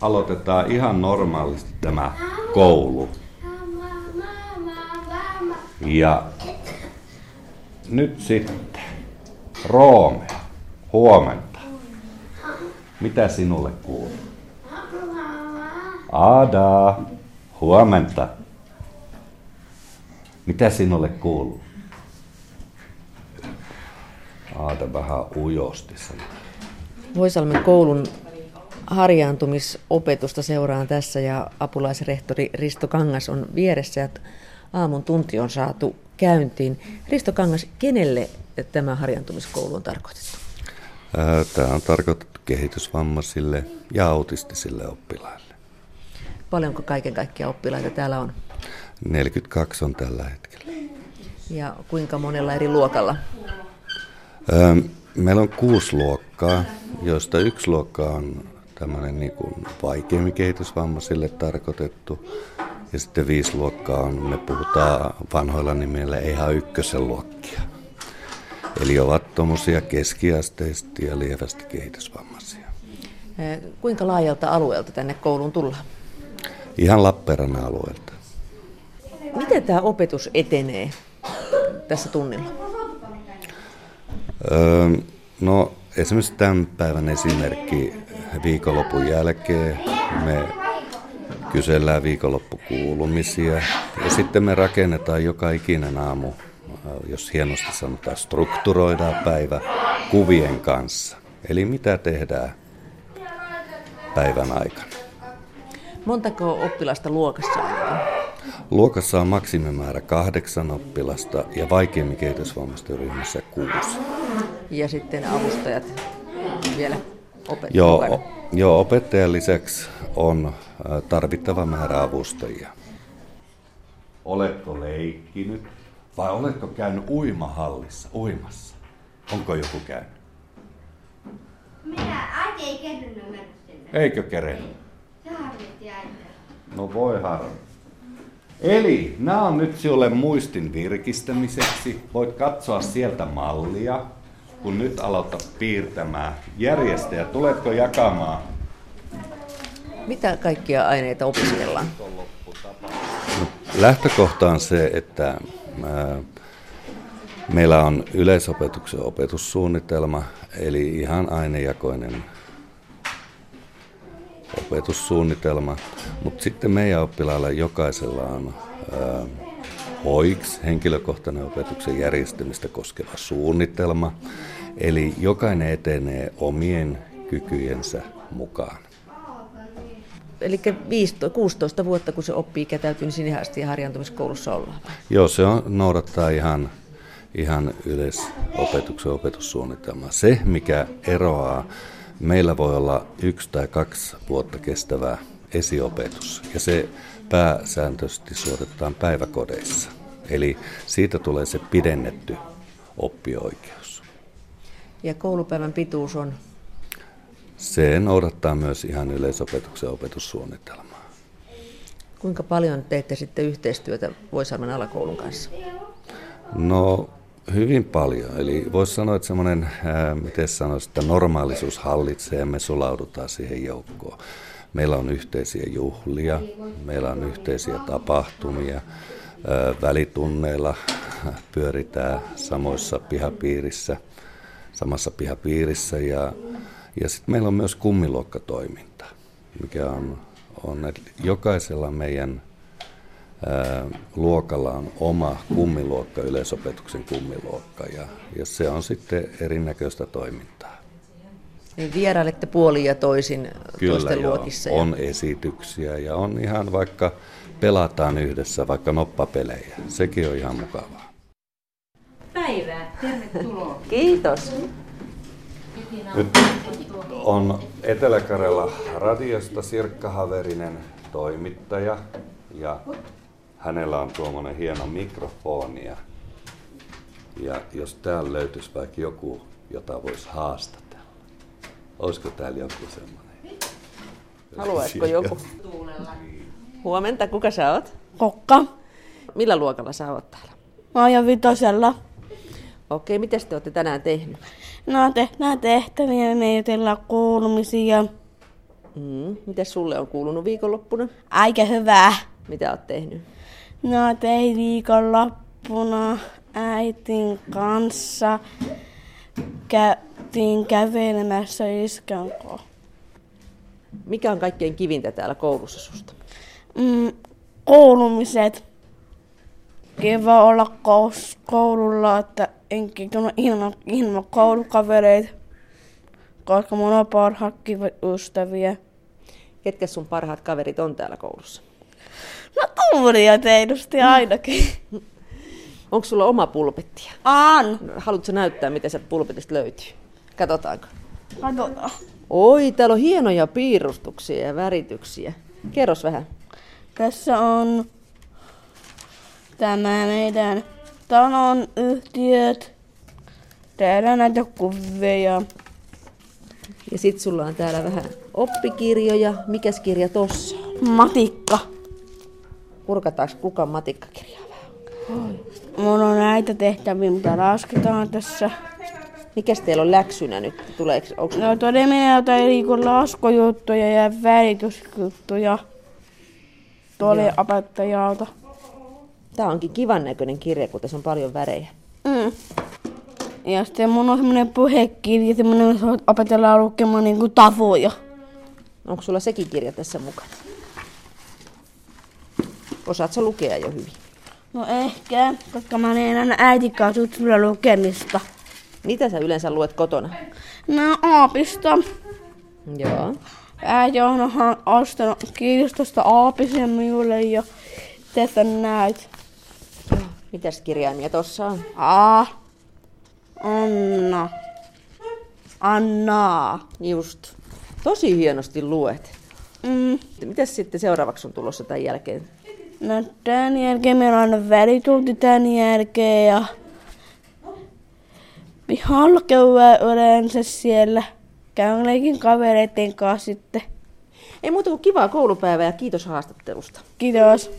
aloitetaan ihan normaalisti tämä koulu. Ja nyt sitten, Roome, huomenta. Mitä sinulle kuuluu? Ada, huomenta. Mitä sinulle kuuluu? Aada vähän ujosti sanoo. Voisalmen koulun harjaantumisopetusta seuraan tässä ja apulaisrehtori Risto Kangas on vieressä ja aamun tunti on saatu käyntiin. Risto Kangas, kenelle tämä harjaantumiskoulu on tarkoitettu? Tämä on tarkoitettu kehitysvammaisille ja autistisille oppilaille. Paljonko kaiken kaikkiaan oppilaita täällä on? 42 on tällä hetkellä. Ja kuinka monella eri luokalla? Meillä on kuusi luokkaa, joista yksi luokka on tämmöinen niin kuin vaikeimmin kehitysvammaisille tarkoitettu. Ja sitten viisi luokkaa on, me puhutaan vanhoilla nimillä ihan ykkösen luokkia. Eli ovat tuommoisia keskiasteisesti ja lievästi kehitysvammaisia. Kuinka laajalta alueelta tänne kouluun tullaan? Ihan Lappeenrannan alueelta. Miten tämä opetus etenee tässä tunnilla? Öö, no esimerkiksi tämän päivän esimerkki viikonlopun jälkeen me kysellään viikonloppukuulumisia ja sitten me rakennetaan joka ikinen aamu, jos hienosti sanotaan, strukturoidaan päivä kuvien kanssa. Eli mitä tehdään päivän aikana. Montako oppilasta luokassa on? Luokassa on maksimimäärä kahdeksan oppilasta ja vaikeimmin kehitysvammaisten ryhmässä kuusi. Ja sitten avustajat vielä opettajat joo, joo, opettajan lisäksi on tarvittava määrä avustajia. Oletko leikkinyt vai oletko käynyt uimahallissa uimassa? Onko joku käynyt? Minä, äiti ei kerännyt mennä sinne. Eikö kere? Se harmitti äiti. No voi harmi. Eli nämä on nyt sinulle muistin virkistämiseksi. Voit katsoa sieltä mallia, kun nyt aloitat piirtämään. Järjestäjä, tuletko jakamaan? Mitä kaikkia aineita opiskellaan? No, lähtökohta on se, että meillä on yleisopetuksen opetussuunnitelma, eli ihan ainejakoinen opetussuunnitelma, mutta sitten meidän oppilailla jokaisella on HOIKS, henkilökohtainen opetuksen järjestämistä koskeva suunnitelma, eli jokainen etenee omien kykyjensä mukaan. Eli 16 vuotta, kun se oppii kätäytyy, niin sinne asti harjaantumiskoulussa ollaan. Joo, se on, noudattaa ihan, ihan yleisopetuksen opetussuunnitelmaa. Se, mikä eroaa meillä voi olla yksi tai kaksi vuotta kestävä esiopetus ja se pääsääntöisesti suoritetaan päiväkodeissa. Eli siitä tulee se pidennetty oppioikeus. Ja koulupäivän pituus on? Se noudattaa myös ihan yleisopetuksen opetussuunnitelmaa. Kuinka paljon teette sitten yhteistyötä Voisalmen alakoulun kanssa? No Hyvin paljon. Eli voisi sanoa, että semmoinen, miten sanoisi, että normaalisuus hallitsee ja me sulaudutaan siihen joukkoon. Meillä on yhteisiä juhlia, meillä on yhteisiä tapahtumia, välitunneilla pyöritään samoissa pihapiirissä, samassa pihapiirissä ja, ja sitten meillä on myös kummiluokkatoiminta, mikä on, on että jokaisella meidän luokalla on oma kummiluokka, yleisopetuksen kummiluokka ja, ja se on sitten erinäköistä toimintaa. Niin vierailette puolin ja toisin Kyllä toisten joo, luokissa. on esityksiä ja on ihan vaikka pelataan yhdessä vaikka noppapelejä. Sekin on ihan mukavaa. Päivää, tervetuloa. Kiitos. Nyt on Etelä-Karjala radiosta Sirkka Haverinen toimittaja ja hänellä on tuommoinen hieno mikrofoni ja, ja jos täällä löytyisi vaikka joku, jota voisi haastatella. Olisiko täällä joku semmoinen? Haluaisiko joku? Huomenta, kuka sä oot? Kokka. Millä luokalla sä oot täällä? Mä oon jo vitosella. Okei, mitä te olette tänään tehnyt? No tehdään tehtäviä, me jutellaan kuulumisia. Mm. Miten sulle on kuulunut viikonloppuna? Aika hyvä. Mitä oot tehnyt? No tein viikonloppuna äitin kanssa. Käytiin kävelemässä iskän kanssa. Mikä on kaikkein kivintä täällä koulussa susta? Mm, koulumiset. Kiva olla kous- koululla, että en kitunut ilman, ilman koulukavereita, koska mun on parhaat kivat ystäviä. Ketkä sun parhaat kaverit on täällä koulussa? No Tuulia tietysti ainakin. Onko sulla oma pulpetti? An. Haluatko näyttää, miten se pulpetista löytyy? Katsotaanko? Katsotaan. Oi, täällä on hienoja piirustuksia ja värityksiä. Kerros vähän. Tässä on tämä meidän talon yhtiöt. Täällä näitä kuvia. Ja sit sulla on täällä vähän oppikirjoja. Mikäs kirja tossa on? Matikka. Kurkataanko kukaan matikkakirjaa vähän? Mulla on näitä tehtäviä, mitä lasketaan tässä. Mikäs teillä on läksynä nyt? Tuleeko, onko... No todeminen jotain niinku laskujuttuja ja välitysjuttuja. Tuolle opettajalta. Tää onkin kivan näköinen kirja, kun tässä on paljon värejä. Mm. Ja sitten mun on semmonen puhekirja, semmonen, missä opetellaan lukemaan niinku tavuja. Onko sulla sekin kirja tässä mukana? Osaat sä lukea jo hyvin? No ehkä, koska mä en aina äitin kanssa lukemista. Mitä sä yleensä luet kotona? No aapista. Joo. Äiti on ostanut kirjastosta aapisen minulle ja tässä näet. Mitäs kirjaimia tossa on? A. Anna. Anna. Just. Tosi hienosti luet. Mm. Mitäs sitten seuraavaksi on tulossa tämän jälkeen? No tän jälkeen meillä on välitunti tän jälkeen ja pihalla käydään yleensä siellä. Käyn leikin kavereiden kanssa sitten. Ei muuta kuin kivaa koulupäivää ja kiitos haastattelusta. Kiitos.